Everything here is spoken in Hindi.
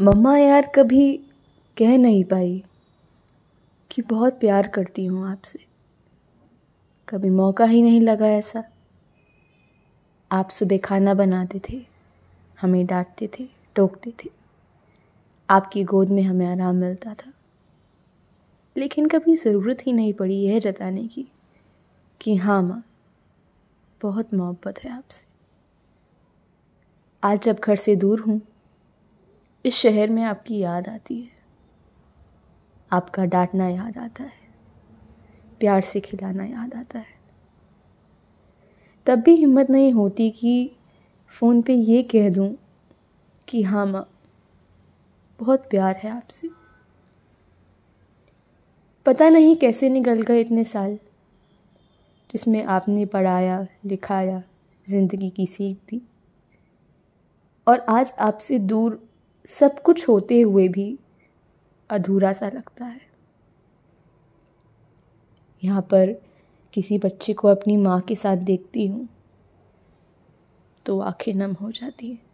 मम्मा यार कभी कह नहीं पाई कि बहुत प्यार करती हूँ आपसे। कभी मौका ही नहीं लगा ऐसा। आप सुबह खाना बनाते थे, हमें डांटते थे, टोकते थे। आपकी गोद में हमें आराम मिलता था। लेकिन कभी ज़रूरत ही नहीं पड़ी यह जताने की कि हाँ माँ, बहुत मोहब्बत है आपसे। आज जब घर से दूर हूँ इस शहर में आपकी याद आती है। आपका डांटना याद आता है। प्यार से खिलाना याद आता है। तब भी हिम्मत नहीं होती कि फ़ोन पे ये कह दूँ कि हाँ माँ, बहुत प्यार है आपसे। पता नहीं कैसे निकल गए इतने साल जिसमें आपने पढ़ाया, लिखाया, ज़िंदगी की सीख दी। और आज आपसे दूर सब कुछ होते हुए भी अधूरा सा लगता है। यहाँ पर किसी बच्चे को अपनी माँ के साथ देखती हूँ तो आँखें नम हो जाती हैं।